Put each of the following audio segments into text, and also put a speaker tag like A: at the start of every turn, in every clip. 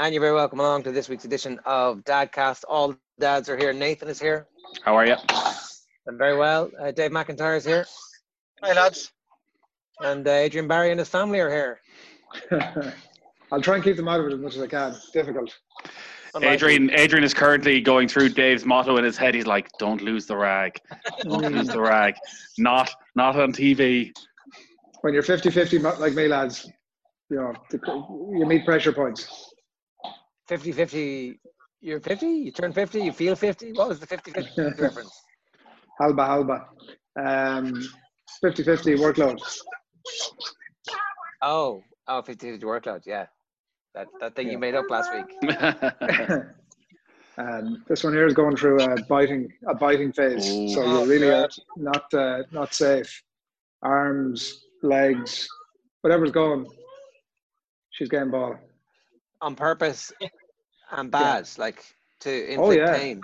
A: And you're very welcome along to this week's edition of Dadcast. All dads are here. Nathan is here.
B: How are you?
A: I'm very well. Uh, Dave McIntyre is here.
C: Hi, lads.
A: And uh, Adrian Barry and his family are here.
C: I'll try and keep them out of it as much as I can. Difficult.
A: Unlikely.
B: Adrian Adrian is currently going through Dave's motto in his head. He's like, "Don't lose the rag. Don't lose the rag. Not not on TV."
C: When you're 50 50 like me, lads, you know, you meet pressure points.
A: 50 50. You're 50? You turn 50? You feel 50? What was the 50 50 reference?
C: Halba, halba. Um, 50 50 workload.
A: Oh, oh, 50 50 workload. Yeah. That, that thing you made up last week.
C: um, this one here is going through a biting a biting phase,
B: Ooh.
C: so
A: Oh,
C: you really are
A: God.
C: not uh, not safe. Arms, legs, whatever's going, she's getting ball.
A: On purpose and bad, like to
C: Oh,
A: inflict
C: yeah.
A: pain.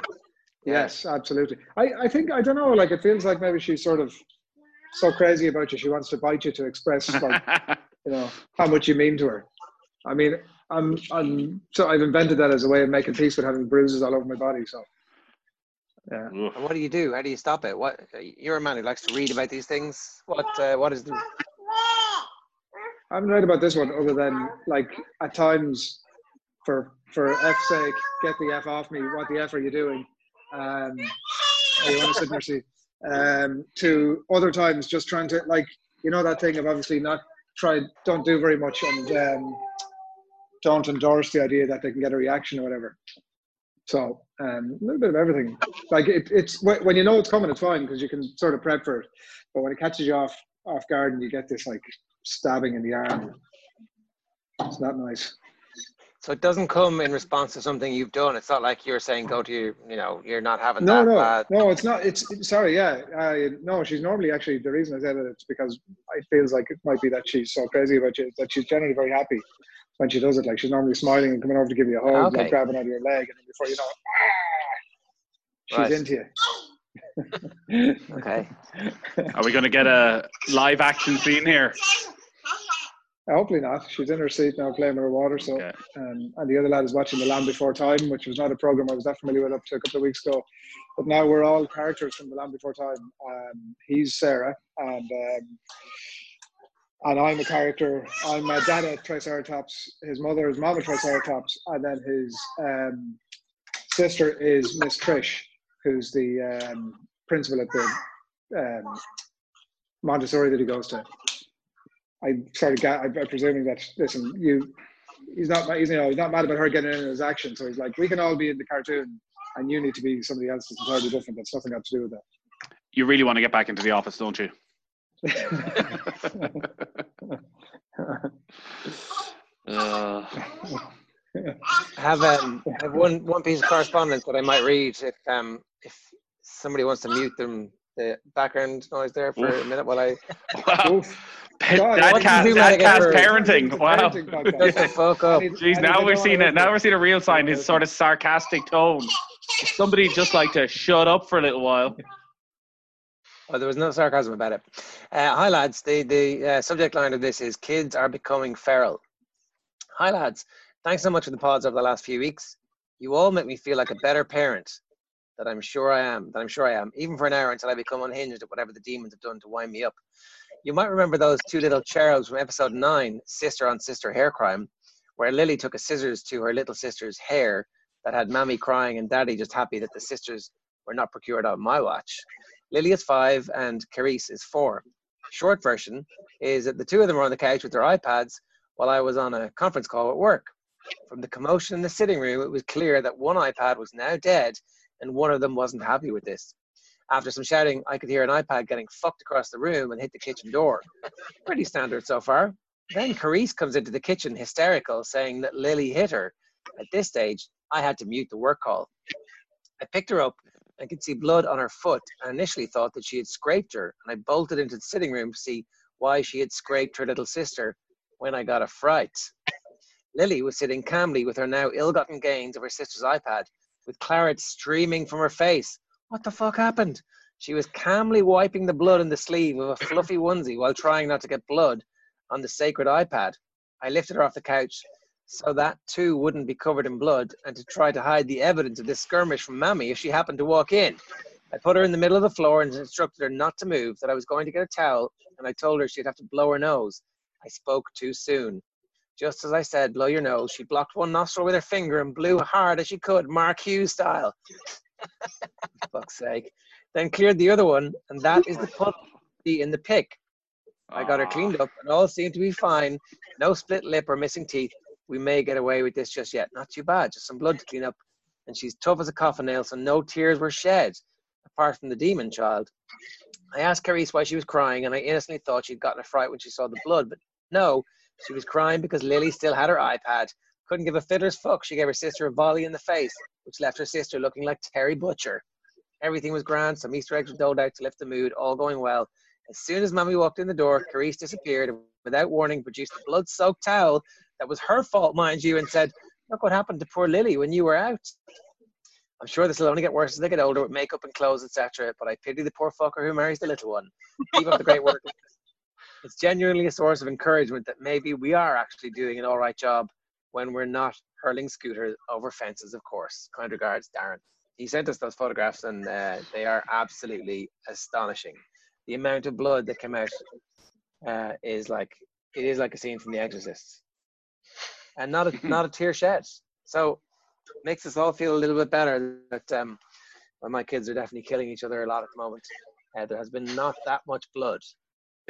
C: Yes, absolutely. I, I think I don't know. Like it feels like maybe she's sort of so crazy about you. She wants to bite you to express like you know how much you mean to her. I mean, I'm I'm so I've invented that as a way of making peace with having bruises all over my body. So yeah,
A: And what do you do? How do you stop it? What you're a man who likes to read about these things. What uh, what is the
C: I haven't read about this one other than like at times for for F sake, get the F off me. What the F are you doing? Um, you want to sit seat? Um, to other times just trying to like you know that thing of obviously not try don't do very much and um, don't endorse the idea that they can get a reaction or whatever. So um, a little bit of everything. Like it, it's when you know it's coming, it's fine because you can sort of prep for it. But when it catches you off off guard and you get this like stabbing in the arm, it's not nice.
A: so it doesn't come in response to something you've done. It's not like you're saying go to your, you know, you're not having
C: No,
A: that
C: no,
A: bad.
C: no. It's not. It's it's- sorry. Yeah. Uh, no, she's normally actually the reason I said it. It's because it feels like it might be that she's so crazy about you that she's generally very happy when she does it. Like she's normally smiling and coming over to give you a hug,
A: Okay.
C: like grabbing onto your leg, and then before you know it, ah, she's
A: Right.
C: into you.
A: Okay.
B: Are we going to get a live action scene here?
C: Hopefully not. She's in her seat now playing with her water. So,
B: Okay.
C: um, and the other lad is watching The Land Before Time, which was not a program I was that familiar with up to a couple of weeks ago. But now we're all characters from The Land Before Time. Um, he's Cera, and um, and I'm a character. I'm a dada Triceratops. His mother is Mama Triceratops, and then his um, sister is Miss Trish, who's the um, principal at the um, Montessori that he goes to. I started. Ga- I'm presuming that listen, you, he's not. He's you know he's not mad about her getting in his action. So he's like, we can all be in the cartoon, and you need to be somebody else that's entirely different. That's nothing got to do with that.
B: You really want to get back into the office, don't you? Uh,
A: I have um, have one one piece of correspondence that I might read if um if somebody wants to mute them the background noise there for a minute while I
B: wow.
C: God,
B: Dad
C: what
B: cast,
A: do you do
B: dad
A: like
B: cast
A: ever-
B: parenting. Wow.
C: Parenting podcast.
A: shut the fuck up.
B: Jeez, now we're seeing it. Now we're seeing a real sign. His sort of sarcastic tone. Somebody just like to shut up for a little while.
A: Oh, there was no sarcasm about it. Uh, hi, lads. The the uh, subject line of this is kids are becoming feral. Hi, lads. Thanks so much for the pods over the last few weeks. You all make me feel like a better parent. That I'm sure I am. That I'm sure I am. Even for an hour until I become unhinged at whatever the demons have done to wind me up. You might remember those two little cherubs from episode nine, sister on sister hair crime, where Lily took a scissors to her little sister's hair that had Mammy crying and Daddy just happy that the sisters were not procured on my watch. Lily is five and Carice is four. Short version is that the two of them were on the couch with their iPads while I was on a conference call at work. From the commotion in the sitting room, it was clear that one iPad was now dead and one of them wasn't happy with this. After some shouting, I could hear an iPad getting fucked across the room and hit the kitchen door. Pretty standard so far. Then Carice comes into the kitchen hysterical, saying that Lily hit her. At this stage, I had to mute the work call. I picked her up and could see blood on her foot and initially thought that she had scraped her. And I bolted into the sitting room to see why she had scraped her little sister when I got a fright. Lily was sitting calmly with her now ill gotten gains of her sister's iPad, with claret streaming from her face. What the fuck happened? She was calmly wiping the blood in the sleeve of a fluffy onesie while trying not to get blood on the sacred iPad. I lifted her off the couch so that too wouldn't be covered in blood and to try to hide the evidence of this skirmish from Mammy if she happened to walk in. I put her in the middle of the floor and instructed her not to move, that I was going to get a towel, and I told her she'd have to blow her nose. I spoke too soon. Just as I said, blow your nose, she blocked one nostril with her finger and blew hard as she could, Mark Hughes style. fuck's sake. Then cleared the other one, and that is the putty in the pick. I got her cleaned up, and all seemed to be fine. No split lip or missing teeth. We may get away with this just yet. Not too bad, just some blood to clean up. And she's tough as a coffin nail, so no tears were shed, apart from the demon child. I asked Carice why she was crying, and I innocently thought she'd gotten a fright when she saw the blood, but no, she was crying because Lily still had her iPad. Couldn't give a fiddler's fuck. She gave her sister a volley in the face, which left her sister looking like Terry Butcher. Everything was grand, some Easter eggs were doled out to lift the mood, all going well. As soon as Mommy walked in the door, Carice disappeared and without warning produced a blood soaked towel that was her fault, mind you, and said, Look what happened to poor Lily when you were out. I'm sure this will only get worse as they get older with makeup and clothes, etc. But I pity the poor fucker who marries the little one. Keep up the great work. It's genuinely a source of encouragement that maybe we are actually doing an all right job when we're not hurling scooters over fences, of course. Kind regards, Darren. He sent us those photographs and uh, they are absolutely astonishing. The amount of blood that came out uh, is like, it is like a scene from The Exorcist. And not a, not a tear shed. So makes us all feel a little bit better that um, well, my kids are definitely killing each other a lot at the moment. Uh, there has been not that much blood.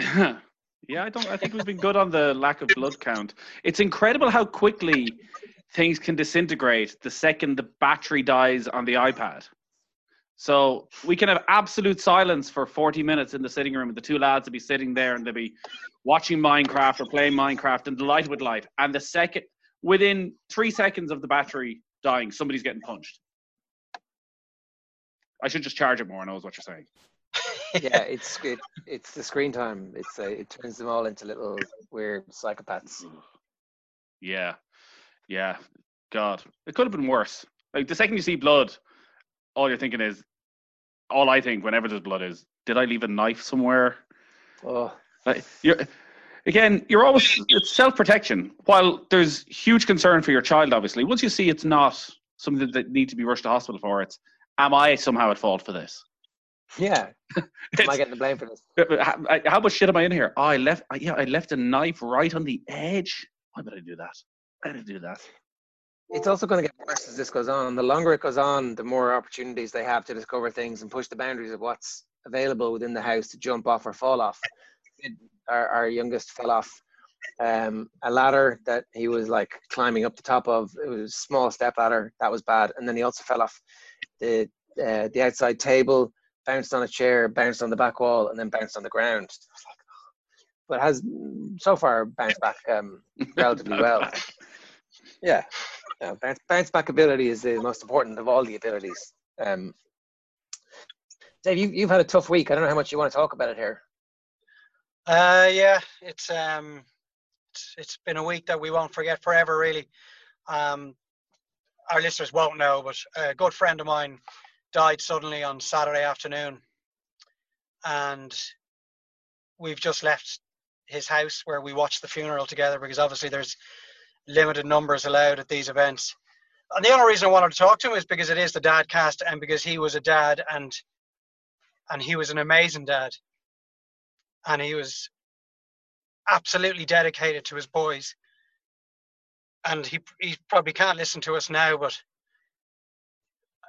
B: Yeah, I don't. I think we've been good on the lack of blood count. It's incredible how quickly things can disintegrate the second the battery dies on the iPad. So we can have absolute silence for 40 minutes in the sitting room, and the two lads will be sitting there and they'll be watching Minecraft or playing Minecraft and delighted with life. And the second, within three seconds of the battery dying, somebody's getting punched. I should just charge it more. I Knows what you're saying
A: yeah, it's it, it's the screen time. It's uh, it turns them all into little weird psychopaths.
B: Yeah, yeah. God, it could have been worse. Like the second you see blood, all you're thinking is, all I think whenever there's blood is, did I leave a knife somewhere?
A: Oh,
B: like, you're again, you're always it's self protection. While there's huge concern for your child, obviously, once you see it's not something that need to be rushed to hospital for, it's am I somehow at fault for this?
A: Yeah. am I getting the blame for this?
B: How, how much shit am I in here? Oh, I left. Yeah, I left a knife right on the edge. Why would I do that? Why did I do that?
A: It's also going to get worse as this goes on. The longer it goes on, the more opportunities they have to discover things and push the boundaries of what's available within the house to jump off or fall off. Our, our youngest fell off um, a ladder that he was like climbing up the top of. It was a small step ladder. That was bad. And then he also fell off the uh, the outside table bounced on a chair, bounced on the back wall, and then bounced on the ground. But has so far bounced back um, relatively well. Yeah, yeah bounce, bounce, back ability is the most important of all the abilities. Um, Dave, you, you've had a tough week. I don't know how much you want to talk about it here.
D: Uh, yeah, it's um, it's, it's been a week that we won't forget forever. Really, um, our listeners won't know, but a good friend of mine died suddenly on Saturday afternoon. And we've just left his house where we watched the funeral together because obviously there's limited numbers allowed at these events. And the only reason I wanted to talk to him is because it is the dad cast and because he was a dad and and he was an amazing dad. And he was absolutely dedicated to his boys. And he he probably can't listen to us now, but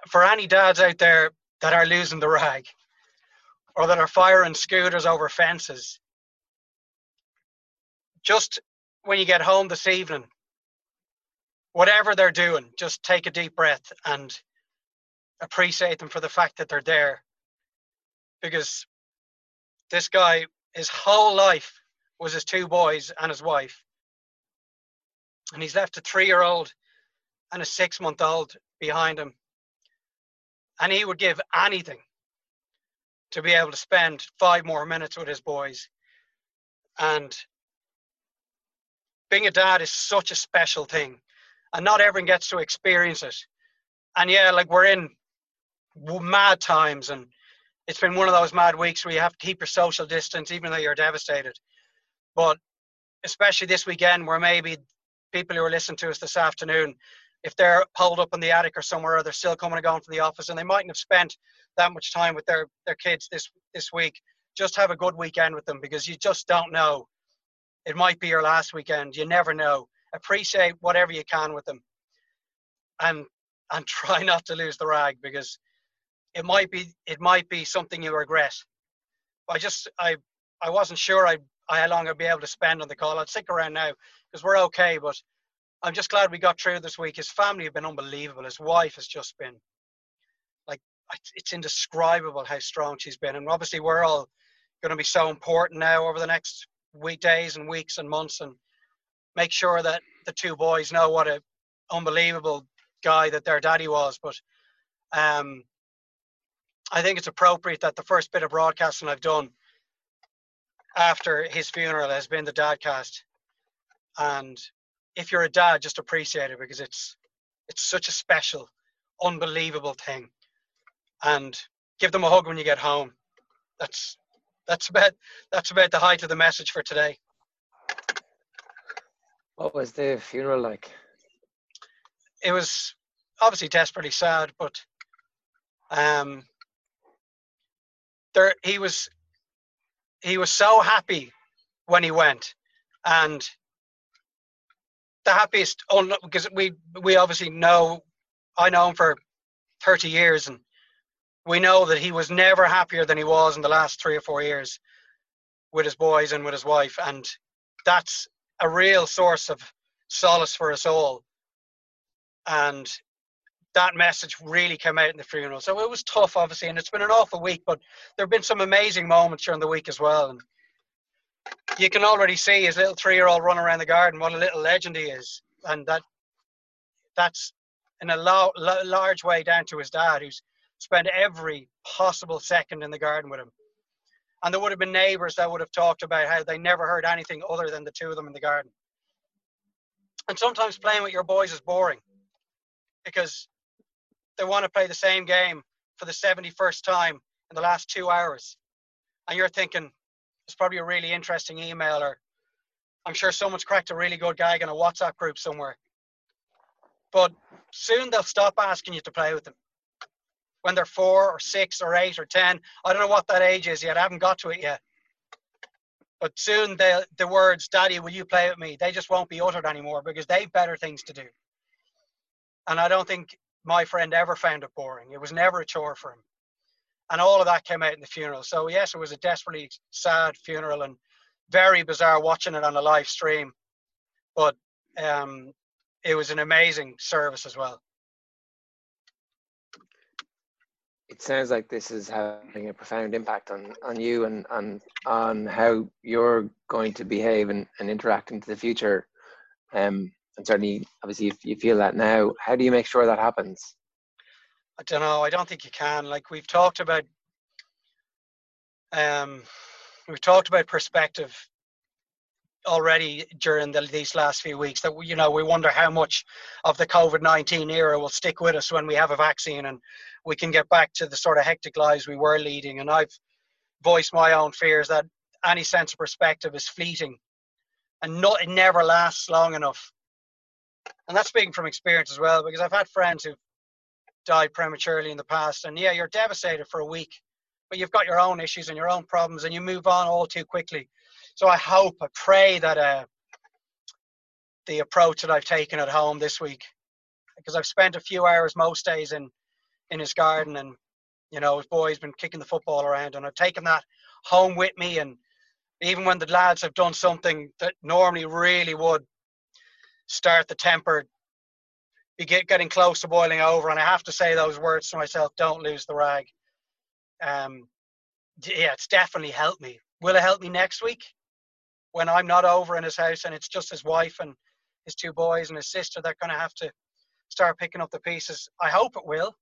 D: for any dads out there that are losing the rag or that are firing scooters over fences, just when you get home this evening, whatever they're doing, just take a deep breath and appreciate them for the fact that they're there. Because this guy, his whole life was his two boys and his wife. And he's left a three year old and a six month old behind him and he would give anything to be able to spend five more minutes with his boys. And being a dad is such a special thing, and not everyone gets to experience it. And yeah, like we're in mad times, and it's been one of those mad weeks where you have to keep your social distance, even though you're devastated. But especially this weekend, where maybe people who are listening to us this afternoon, if they're pulled up in the attic or somewhere, or they're still coming and going from the office, and they mightn't have spent that much time with their their kids this this week, just have a good weekend with them because you just don't know. It might be your last weekend. You never know. Appreciate whatever you can with them, and and try not to lose the rag because it might be it might be something you regret. I just I I wasn't sure I how long I'd be able to spend on the call. I'd stick around now because we're okay, but I'm just glad we got through this week. His family have been unbelievable. His wife has just been like it's indescribable how strong she's been, and obviously we're all going to be so important now over the next week, days, and weeks and months, and make sure that the two boys know what a unbelievable guy that their daddy was. But um, I think it's appropriate that the first bit of broadcasting I've done after his funeral has been the dadcast. And if you're a dad, just appreciate it because it's it's such a special, unbelievable thing. And give them a hug when you get home. That's that's about that's about the height of the message for today.
A: What was the funeral like?
D: It was obviously desperately sad, but um, there he was he was so happy when he went, and the happiest oh, on because we we obviously know I know him for thirty years, and we know that he was never happier than he was in the last three or four years with his boys and with his wife, and that's a real source of solace for us all. And that message really came out in the funeral. So it was tough, obviously, and it's been an awful week, but there have been some amazing moments during the week as well. And you can already see his little three-year-old running around the garden. What a little legend he is, and that that's in a lo- large way down to his dad, who's spent every possible second in the garden with him. And there would have been neighbours that would have talked about how they never heard anything other than the two of them in the garden. And sometimes playing with your boys is boring because they want to play the same game for the 71st time in the last two hours. And you're thinking, it's probably a really interesting email, or I'm sure someone's cracked a really good gag in a WhatsApp group somewhere. But soon they'll stop asking you to play with them. When they're four or six or eight or 10, I don't know what that age is yet, I haven't got to it yet. But soon the the words, Daddy, will you play with me? They just won't be uttered anymore because they've better things to do. And I don't think my friend ever found it boring. It was never a chore for him. And all of that came out in the funeral. So, yes, it was a desperately sad funeral and very bizarre watching it on a live stream. But um, it was an amazing service as well.
A: It sounds like this is having a profound impact on, on you and on on how you're going to behave and, and interact into the future. Um, and certainly obviously if you feel that now how do you make sure that happens
D: i don't know i don't think you can like we've talked about um we've talked about perspective already during the, these last few weeks that you know we wonder how much of the covid-19 era will stick with us when we have a vaccine and we can get back to the sort of hectic lives we were leading. And i've voiced my own fears that any sense of perspective is fleeting and not it never lasts long enough. And that's speaking from experience as well because I've had friends who've died prematurely in the past, and yeah, you're devastated for a week, but you've got your own issues and your own problems, and you move on all too quickly. So I hope, I pray that uh, the approach that I've taken at home this week, because I've spent a few hours most days in in his garden, and you know his boy's been kicking the football around, and I've taken that home with me, and even when the lads have done something that normally really would start the temper be get, getting close to boiling over and i have to say those words to myself don't lose the rag. Um yeah it's definitely helped me. Will it help me next week? When i'm not over in his house and it's just his wife and his two boys and his sister they're going to have to start picking up the pieces. I hope it will.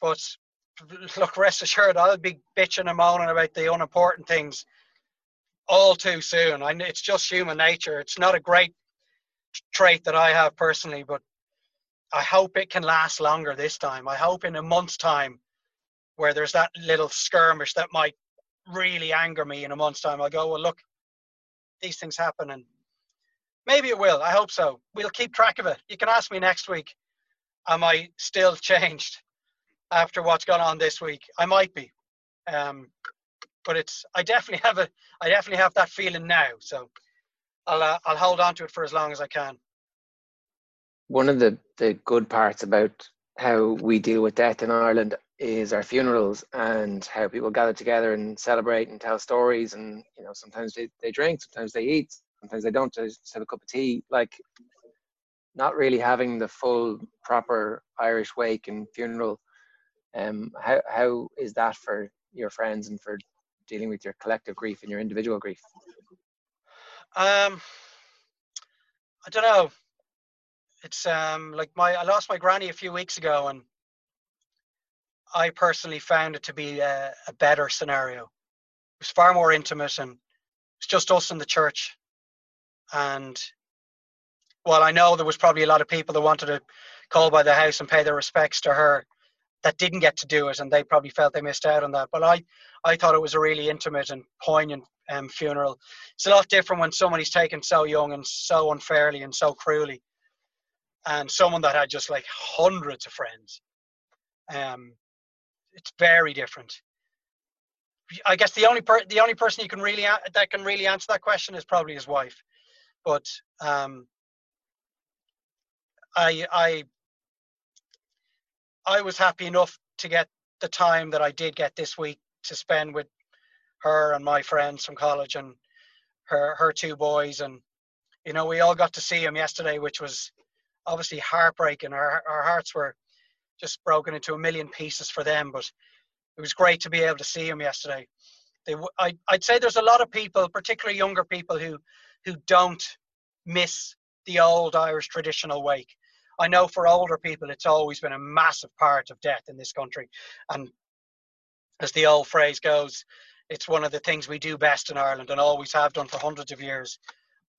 D: But look rest assured i'll be bitching and moaning about the unimportant things all too soon. I, it's just human nature. It's not a great trait that I have personally, but I hope it can last longer this time. I hope in a month's time, where there's that little skirmish that might really anger me in a month's time, I'll go, well, look, these things happen, and maybe it will. I hope so. We'll keep track of it. You can ask me next week. Am I still changed after what's gone on this week? I might be. Um, but it's I definitely have a I definitely have that feeling now. So I'll uh, I'll hold on to it for as long as I can.
A: One of the the good parts about how we deal with death in Ireland is our funerals and how people gather together and celebrate and tell stories and you know sometimes they, they drink sometimes they eat sometimes they don't just have a cup of tea like not really having the full proper irish wake and funeral um how how is that for your friends and for dealing with your collective grief and your individual grief
D: um i don't know it's um like my i lost my granny a few weeks ago and I personally found it to be a, a better scenario. It was far more intimate and it's just us in the church. And well, I know there was probably a lot of people that wanted to call by the house and pay their respects to her that didn't get to do it, and they probably felt they missed out on that. But I, I thought it was a really intimate and poignant um, funeral. It's a lot different when somebody's taken so young and so unfairly and so cruelly, and someone that had just like hundreds of friends. Um, it's very different. I guess the only per- the only person you can really a- that can really answer that question is probably his wife, but um, I I I was happy enough to get the time that I did get this week to spend with her and my friends from college and her her two boys and you know we all got to see him yesterday, which was obviously heartbreaking. Our our hearts were just broken into a million pieces for them. But it was great to be able to see him yesterday. They, I, I'd say there's a lot of people, particularly younger people, who who don't miss the old Irish traditional wake. I know for older people, it's always been a massive part of death in this country, and as the old phrase goes, it's one of the things we do best in Ireland and always have done for hundreds of years.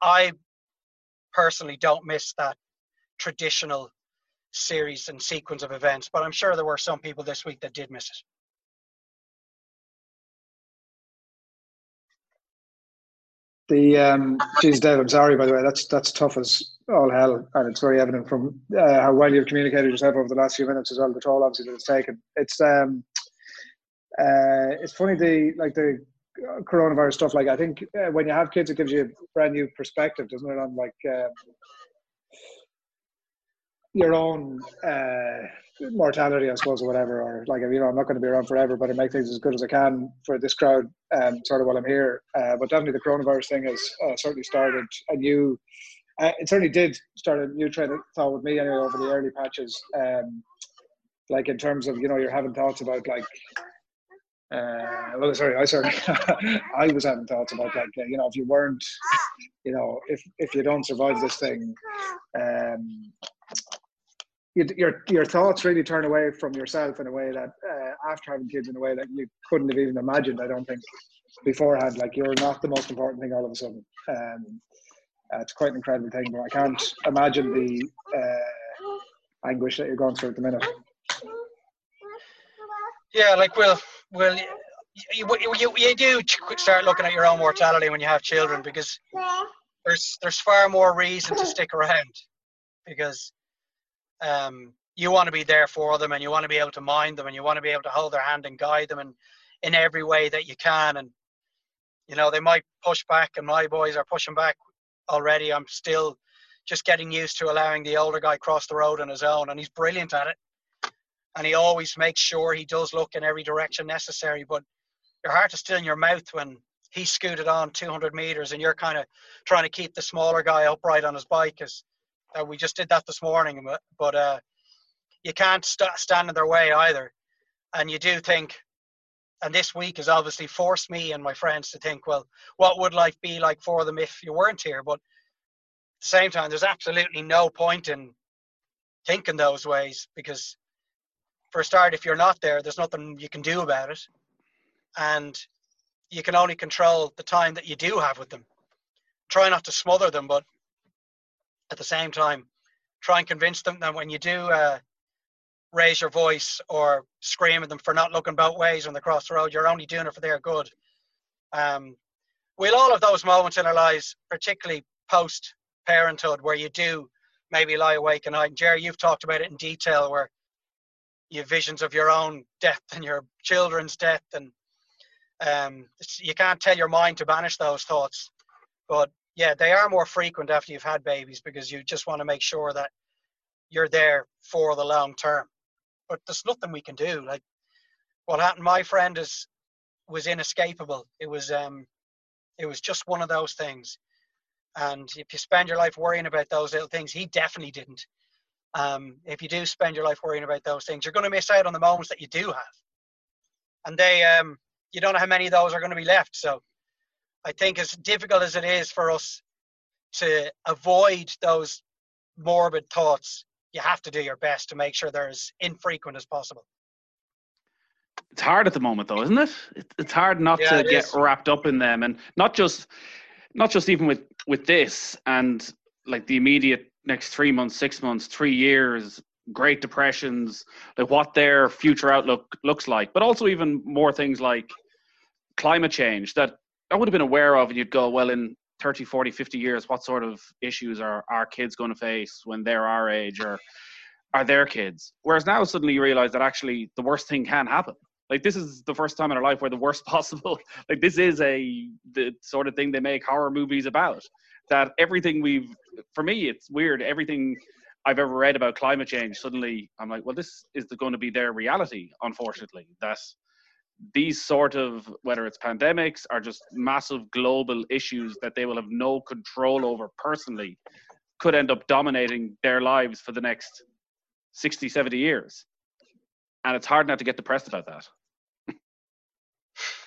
D: I personally don't miss that traditional series and sequence of events, but I'm sure there were some people this week that did miss it.
C: The um, geez, Dave, I'm sorry by the way. That's that's tough as all hell, and it's very evident from uh, how well you've communicated yourself over the last few minutes as well. The toll obviously that it's taken. It's um, uh, it's funny the like the coronavirus stuff. Like I think uh, when you have kids, it gives you a brand new perspective, doesn't it? On like um, your own uh, mortality, I suppose, or whatever, or like you know, I'm not going to be around forever, but I make things as good as I can for this crowd, um, sort of while I'm here. Uh, but definitely, the coronavirus thing has uh, certainly started a new. Uh, it certainly did start a new train of thought with me anyway over the early patches. Um, like in terms of you know, you're having thoughts about like. Uh, well, sorry, I sorry, I was having thoughts about like uh, you know if you weren't, you know if if you don't survive this thing, um, your your thoughts really turn away from yourself in a way that uh, after having kids in a way that you couldn't have even imagined. I don't think beforehand. Like you're not the most important thing all of a sudden. Um, uh, it's quite an incredible thing, but I can't imagine the uh, anguish that you're going through at the minute.
D: Yeah, like well, well, you, you, you, you do start looking at your own mortality when you have children because there's there's far more reason to stick around because um, you want to be there for them and you want to be able to mind them and you want to be able to hold their hand and guide them and in every way that you can and you know they might push back and my boys are pushing back already i'm still just getting used to allowing the older guy cross the road on his own and he's brilliant at it and he always makes sure he does look in every direction necessary but your heart is still in your mouth when he scooted on 200 meters and you're kind of trying to keep the smaller guy upright on his bike as uh, we just did that this morning, but, but uh, you can't st- stand in their way either. And you do think, and this week has obviously forced me and my friends to think, well, what would life be like for them if you weren't here? But at the same time, there's absolutely no point in thinking those ways because, for a start, if you're not there, there's nothing you can do about it. And you can only control the time that you do have with them. Try not to smother them, but at the same time, try and convince them that when you do uh, raise your voice or scream at them for not looking both ways when they cross the road, you're only doing it for their good. Um, we'll all have those moments in our lives, particularly post parenthood where you do maybe lie awake at night. And Jerry, you've talked about it in detail where you have visions of your own death and your children's death and um, you can't tell your mind to banish those thoughts but yeah they are more frequent after you've had babies because you just want to make sure that you're there for the long term but there's nothing we can do like what happened my friend is was inescapable it was um it was just one of those things and if you spend your life worrying about those little things he definitely didn't um, if you do spend your life worrying about those things, you're going to miss out on the moments that you do have. And they, um, you don't know how many of those are going to be left. So I think as difficult as it is for us to avoid those morbid thoughts, you have to do your best to make sure they're as infrequent as possible.
B: It's hard at the moment, though, isn't it? It's hard not yeah, to get is. wrapped up in them, and not just, not just even with with this and like the immediate next three months, six months, three years, great depressions, like what their future outlook looks like, but also even more things like climate change that I would have been aware of, and you'd go, well, in 30, 40, 50 years, what sort of issues are our kids going to face when they're our age or are their kids? Whereas now suddenly you realize that actually the worst thing can happen. Like this is the first time in our life where the worst possible, like this is a the sort of thing they make horror movies about that everything we've for me it's weird everything I've ever read about climate change suddenly I'm like well this is going to be their reality unfortunately that these sort of whether it's pandemics or just massive global issues that they will have no control over personally could end up dominating their lives for the next 60 70 years. And it's hard not to get depressed about that.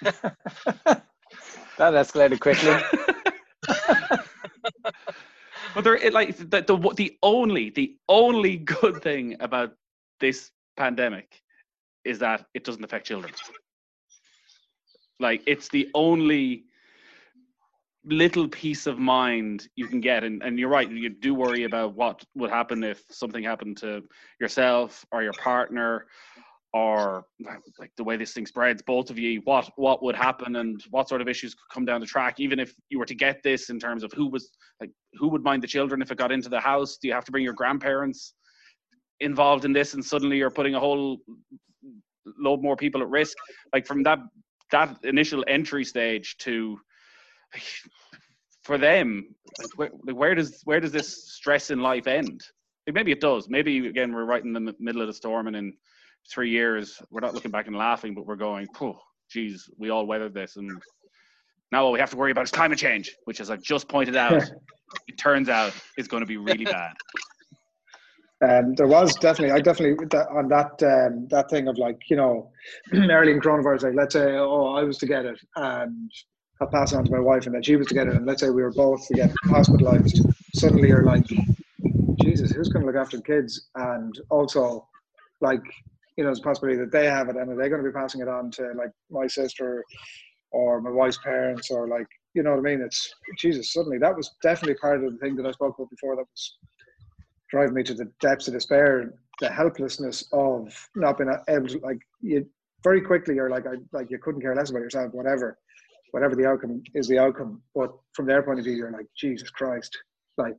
A: That escalated quickly.
B: But there, it, like the, the the only the only good thing about this pandemic is that it doesn't affect children. Like it's the only little peace of mind you can get and, and you're right you do worry about what would happen if something happened to yourself or your partner or like the way this thing spreads, both of you, what what would happen and what sort of issues could come down the track, even if you were to get this in terms of who was like who would mind the children if it got into the house? Do you have to bring your grandparents involved in this and suddenly you're putting a whole load more people at risk? Like from that that initial entry stage to for them, like where, where does where does this stress in life end? Like maybe it does. Maybe again we're right in the middle of the storm and in three years, we're not looking back and laughing, but we're going, oh, geez, we all weathered this. And now all we have to worry about is climate change, which, as I've just pointed out, it turns out is going to be really bad.
C: Um, there was definitely, I definitely on that um, that thing of like you know, early in coronavirus, like let's say, oh, I was to get it, and I'll pass it on to my wife, and then she was to get it, and let's say we were both to get hospitalized. Suddenly, you're like, Jesus, who's going to look after the kids? And also, like, you know, there's a possibility that they have it and are they going to be passing it on to like my sister or my wife's parents or like, you know what I mean? It's Jesus. Suddenly, that was definitely part of the thing that I spoke about before. That was driving me to the depths of despair. The helplessness of not being able to like you very quickly. You're like, I like you couldn't care less about yourself. Whatever, whatever the outcome is, the outcome. But from their point of view, you're like, Jesus Christ, like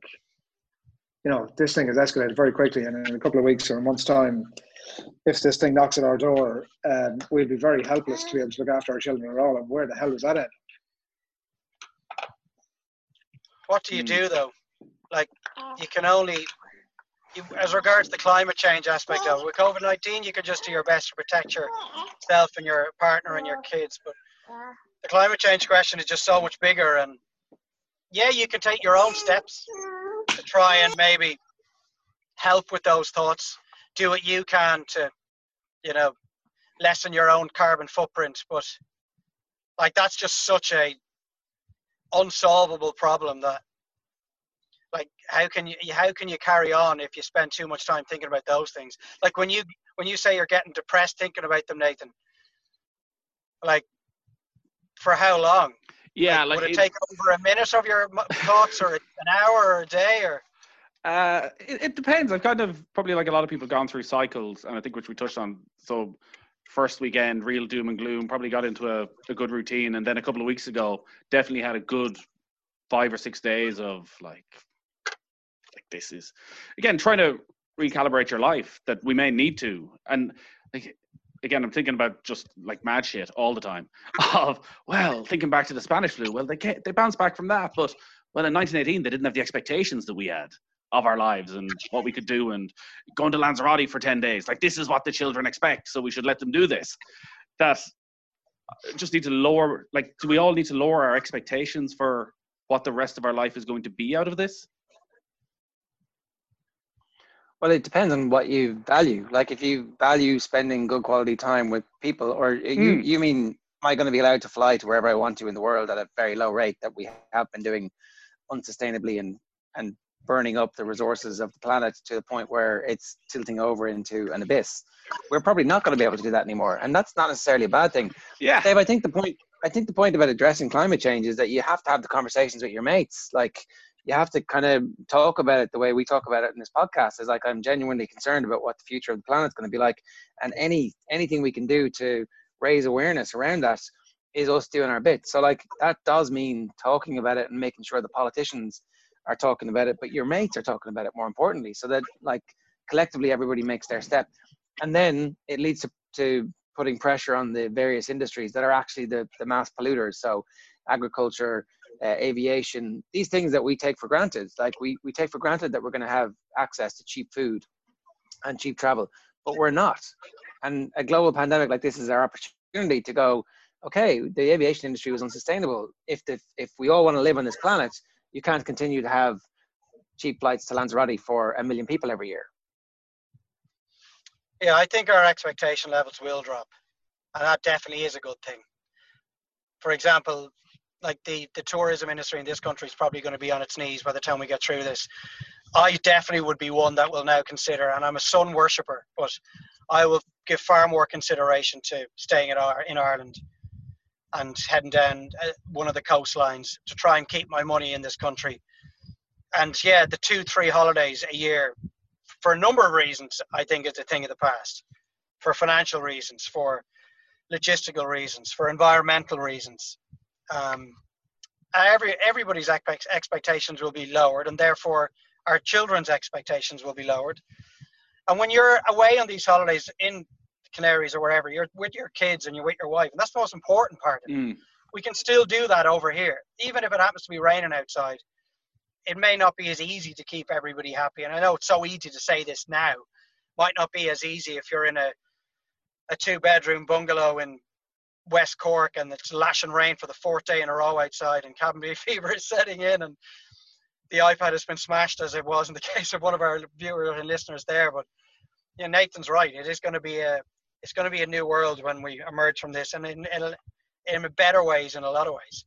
C: you know, this thing has escalated very quickly, and in a couple of weeks or a month's time, if this thing knocks at our door, um, we'll be very helpless to be able to look after our children at all. And where the hell does that end?
D: What do you do though? Like, you can only, you, as regards the climate change aspect of it, with COVID 19, you can just do your best to protect yourself and your partner and your kids. But the climate change question is just so much bigger. And yeah, you can take your own steps to try and maybe help with those thoughts do what you can to, you know, lessen your own carbon footprint. But like that's just such a unsolvable problem that like how can you how can you carry on if you spend too much time thinking about those things like when you when you say you're getting depressed thinking about them nathan like for how long
B: yeah
D: like, like would it, it take over a minute of your thoughts or an hour or a day or
B: uh, it, it, depends. I've kind of probably like a lot of people gone through cycles, and I think which we touched on. So first weekend, real doom and gloom, probably got into a, a good routine, and then a couple of weeks ago, definitely had a good five or six days of like this is again trying to recalibrate your life that we may need to. And like again i'm thinking about just like mad shit all the time of well thinking back to the spanish flu well they they bounced back from that but well in 1918 they didn't have the expectations that we had of our lives and what we could do and going to lanzarote for 10 days. Like this is what the children expect so we should let them do this. That just need to lower like do we all need to lower our expectations for what the rest of our life is going to be out of this
A: well, it depends on what you value. Like if you value spending good quality time with people, or mm. you hmm. you mean am I going to be allowed to fly to wherever I want to in the world at a very low rate that we have been doing unsustainably and and burning up the resources of the planet to the point where it's tilting over into an abyss. We're probably not going to be able to do that anymore, and that's not necessarily a bad thing.
B: Yeah,
A: Dave. I think the point I think the point about addressing climate change is that you have to have the conversations with your mates. Like you have to kind of talk about it the way we talk about it in this podcast is like i'm genuinely concerned about what the future of the planet is going to be like. And any anything we can do to raise awareness around that is us doing our bit. So like that does mean talking about it and making sure the politicians are talking about it but your mates are talking about it more importantly so that like collectively everybody makes their step. And then it leads to, to putting pressure on the various industries that are actually the, the mass polluters. So agriculture uh, aviation, these things that we take for granted. Like we, we take for granted that we're going to have access to cheap food and cheap travel, but we're not. And a global pandemic like this is our opportunity to go, okay, the aviation industry was unsustainable. If the, if we all want to live on this planet, you can't continue to have cheap flights to Lanzarote for a million people every year.
D: Yeah, I think our expectation levels will drop, and that definitely is a good thing. For example, like the the tourism industry in this country is probably going to be on its knees by the time we get through this. I definitely would be one that will now consider, and I'm a sun worshipper, but I will give far more consideration to staying in, in Ireland and heading down uh, one of the coastlines to try and keep my money in this country. And yeah, the two, three holidays a year, for a number of reasons, I think is a thing of the past. For financial reasons, for logistical reasons, for environmental reasons, um, every everybody's expectations will be lowered, and therefore our children's expectations will be lowered. And when you're away on these holidays in Canaries or wherever, you're with your kids and you're with your wife, and that's the most important part. Mm. We can still do that over here, even if it happens to be raining outside. It may not be as easy to keep everybody happy, and I know it's so easy to say this now. Might not be as easy if you're in a a two bedroom bungalow in West Cork and it's lashing rain for the fourth day in a row outside and cabin fever is setting in and the iPad has been smashed as it was in the case of one of our viewers and listeners there. But yeah, Nathan's right. It is going to be a it's going to be a new world when we emerge from this, and in in, in better ways in a lot of ways.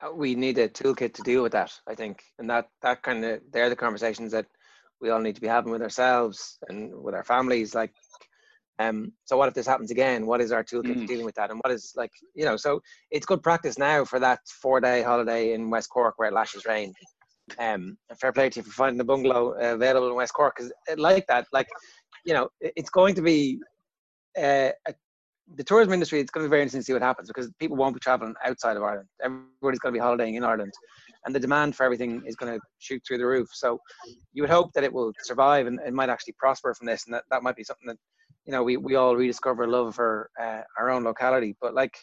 A: Uh, we need a toolkit to deal with that, I think, and that that kind of they're the conversations that we all need to be having with ourselves and with our families. Like um, so what if this happens again? What is our toolkit mm. dealing with that? And what is like, you know, so it's good practice now for that four day holiday in West Cork where it lashes rain. Um, fair play to you for finding a bungalow uh, available in West Cork because like that, like, you know, it's going to be uh, a, the tourism industry. It's going to be very interesting to see what happens because people won't be traveling outside of Ireland. Everybody's going to be holidaying in Ireland, and the demand for everything is going to shoot through the roof. So you would hope that it will survive and it might actually prosper from this, and that, that might be something that you know we, we all rediscover love for uh, our own locality but like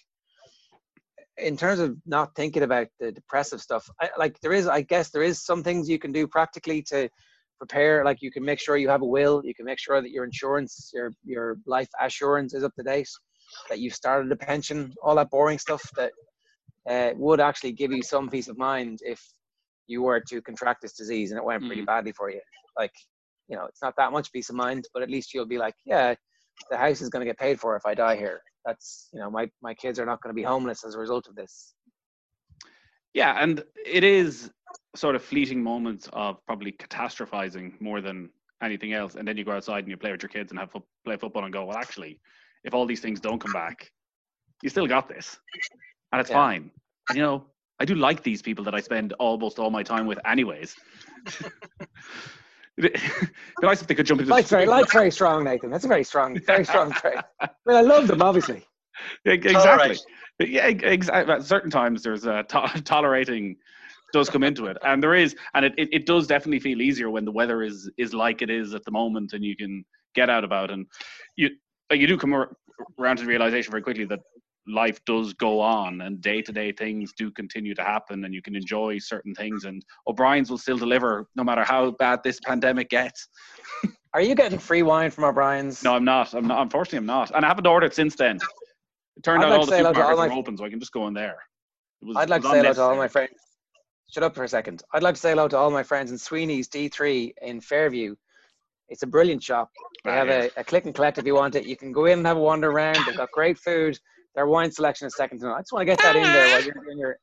A: in terms of not thinking about the depressive stuff I, like there is i guess there is some things you can do practically to prepare like you can make sure you have a will you can make sure that your insurance your your life assurance is up to date that you've started a pension all that boring stuff that uh, would actually give you some peace of mind if you were to contract this disease and it went pretty mm. badly for you like you know it's not that much peace of mind but at least you'll be like yeah the house is going to get paid for if I die here. That's you know my my kids are not going to be homeless as a result of this.
B: Yeah, and it is sort of fleeting moments of probably catastrophizing more than anything else, and then you go outside and you play with your kids and have fo- play football and go, well, actually, if all these things don't come back, you still got this, and it's yeah. fine. And, you know, I do like these people that I spend almost all my time with, anyways. It'd be nice if they could jump into.
A: Light's very, light's very strong, Nathan. That's a very strong, very strong trait. I I love them, obviously.
B: Exactly. Yeah, exactly. At certain times, there's a to- tolerating does come into it, and there is, and it, it, it does definitely feel easier when the weather is is like it is at the moment, and you can get out about, and you you do come around to the realization very quickly that life does go on and day to day things do continue to happen and you can enjoy certain things and O'Brien's will still deliver no matter how bad this pandemic gets.
A: Are you getting free wine from O'Brien's?
B: No, I'm not. I'm not. Unfortunately, I'm not. And I haven't ordered since then. It turned
A: I'd
B: out
A: like
B: all the supermarkets are open, so I can just go in there. Was,
A: I'd like to say hello to all my friends. Shut up for a second. I'd like to say hello to all my friends in Sweeney's D3 in Fairview. It's a brilliant shop. They
B: Ah,
A: have a, a click and collect if you want it. You can go in and have a wander around. They've got great food. Their wine selection is second to none. I just want to get that in there while you're doing your.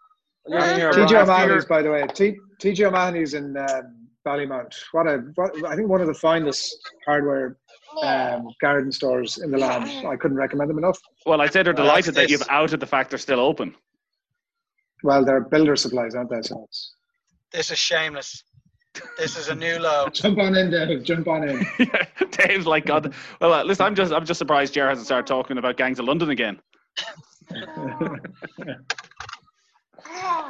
A: While you're doing your
C: TJ
B: after
C: O'Mahony's, by the way. T- TJ O'Mahony's in um, Ballymount. What a, what, I think one of the finest hardware um, garden stores in the land. I couldn't recommend them enough.
B: Well, I'd say they're
D: Well,
B: delighted that you've outed the fact they're still open.
C: Well, they're builder supplies, aren't they? So it's-
D: This is shameless. This is a new low.
C: jump on in, Dave. Jump on in.
B: Dave's like God. Well, uh, listen, I'm just I'm just surprised Jer hasn't started talking about gangs of London again.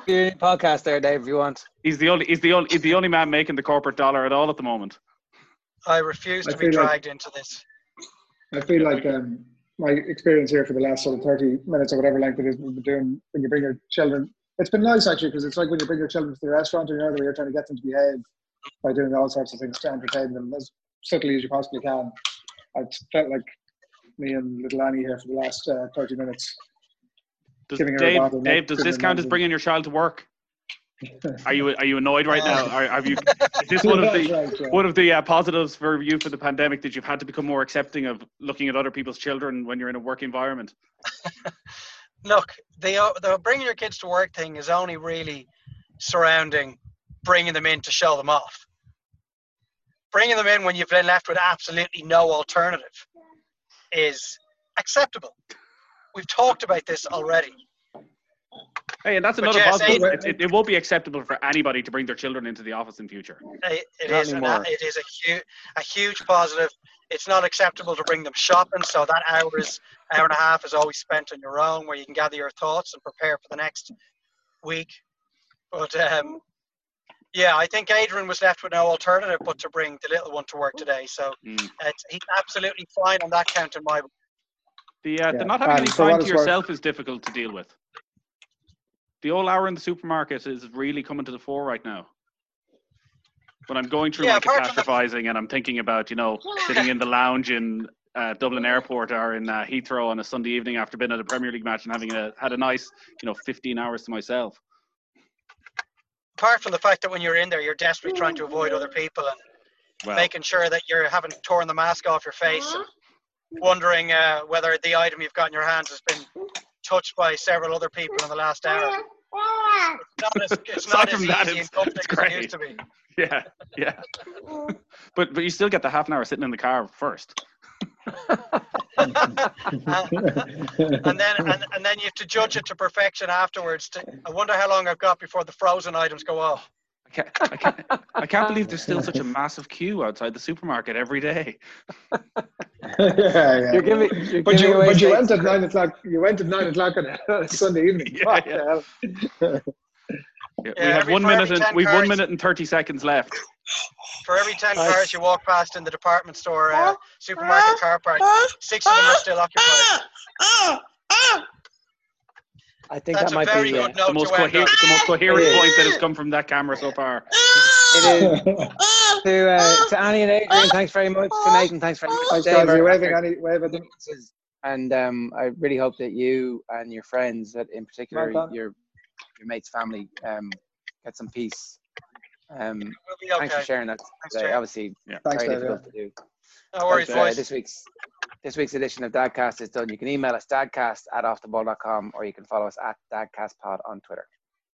A: Your podcast there, Dave, if you want.
B: He's the only he's the only he's the only man making the corporate dollar at all at the moment.
D: I refuse
C: I
D: to be
C: feel like-
D: dragged into this.
C: I feel like um, my experience here for the last sort of 30 minutes or whatever length it is we've been doing when you bring your children. It's been nice actually because it's like when you bring your children to the restaurant and you know that you're trying to get them to behave by doing all sorts of things to entertain them as subtly as you possibly can. I've felt like me and little Annie here for the last uh, 30 minutes.
B: Does,
C: Giving
B: Dave, Dave, does this count as bringing your child to work? Are you are you annoyed right now? Are, have you? Is this one of the
C: right, yeah.
B: one of the uh, positives for you for the pandemic that you've had to become more accepting of looking at other people's children when you're in a work environment?
D: Look, the uh, the bringing your kids to work thing is only really surrounding bringing them in to show them off. Bringing them in when you've been left with absolutely no alternative is acceptable. We've talked about this already.
B: Hey, and that's another
D: yes,
B: positive.
C: it-
B: It, it, it won't be acceptable for anybody to bring their children into the office in future.
D: It, it
A: Not
D: is an,
A: anymore.
D: it is a huge a huge positive. It's not acceptable to bring them shopping, so that hour is hour and a half is always spent on your own, where you can gather your thoughts and prepare for the next week. But um, yeah, I think Adrian was left with no alternative but to bring the little one to work today. So
B: Mm.
D: it's, he's absolutely fine on that count in my book.
B: The uh,
C: Yeah,
B: the not having
C: and
B: any
C: for what
B: time to
C: it's worth-
B: yourself is difficult to deal with. The whole hour in the supermarket is really coming to the fore right now. When I'm going through
D: Yeah,
B: my
D: apart from the-
B: catastrophizing and I'm thinking about, you know, sitting in the lounge in uh, Dublin Airport or in uh, Heathrow on a Sunday evening after being at a Premier League match and having a, had a nice, you know, 15 hours to myself.
D: Apart from the fact that when you're in there, you're desperately trying to avoid other people and
B: Well,
D: making sure that you haven't torn the mask off your face and wondering uh, whether the item you've got in your hands has been touched by several other people in the last hour. It's not as, it's not
B: from
D: as
B: that,
D: easy
B: it's-
D: and
B: it's
D: as it used to be.
B: yeah, yeah. but but you still get the half an hour sitting in the car first.
D: And then and, and then you have to judge it to perfection afterwards. To, I wonder how long I've got before the frozen items go off.
B: I can't, I can't, I can't believe there's still such a massive queue outside the supermarket every day.
C: yeah, yeah.
A: You're giving, you're
C: But
A: giving
C: you,
A: away
C: but you went at nine o'clock. You went at nine o'clock on a, Sunday evening.
B: Yeah,
C: What
B: yeah.
C: the hell?
B: Yeah, we have one minute and we've one minute and thirty seconds left.
D: For every 10
A: Nice.
D: cars you walk past in the department store, uh, supermarket car park, six of them are still occupied.
A: I think
D: That's
A: that might be. Uh,
B: The most
D: to
B: coherent, the most coherent point that has come from that camera so far.
A: it is to uh, to Annie and Adrian. Thanks very much. To Nathan, thanks very much.
C: Thanks, guys. You're waving, Annie. Wave at them.
A: And um, I really hope that you and your friends, that in particular your your mate's family, um, get some peace. Um,
D: We'll be
A: Thanks for sharing that today.
D: Jerry.
A: Obviously,
B: Yeah.
C: Thanks,
A: very
C: Dave.
A: difficult to do.
D: No worries,
A: But, uh, this week's this week's edition of Dadcast is done. You can email us dadcast at offtheball.com or you can follow us at dadcastpod on Twitter.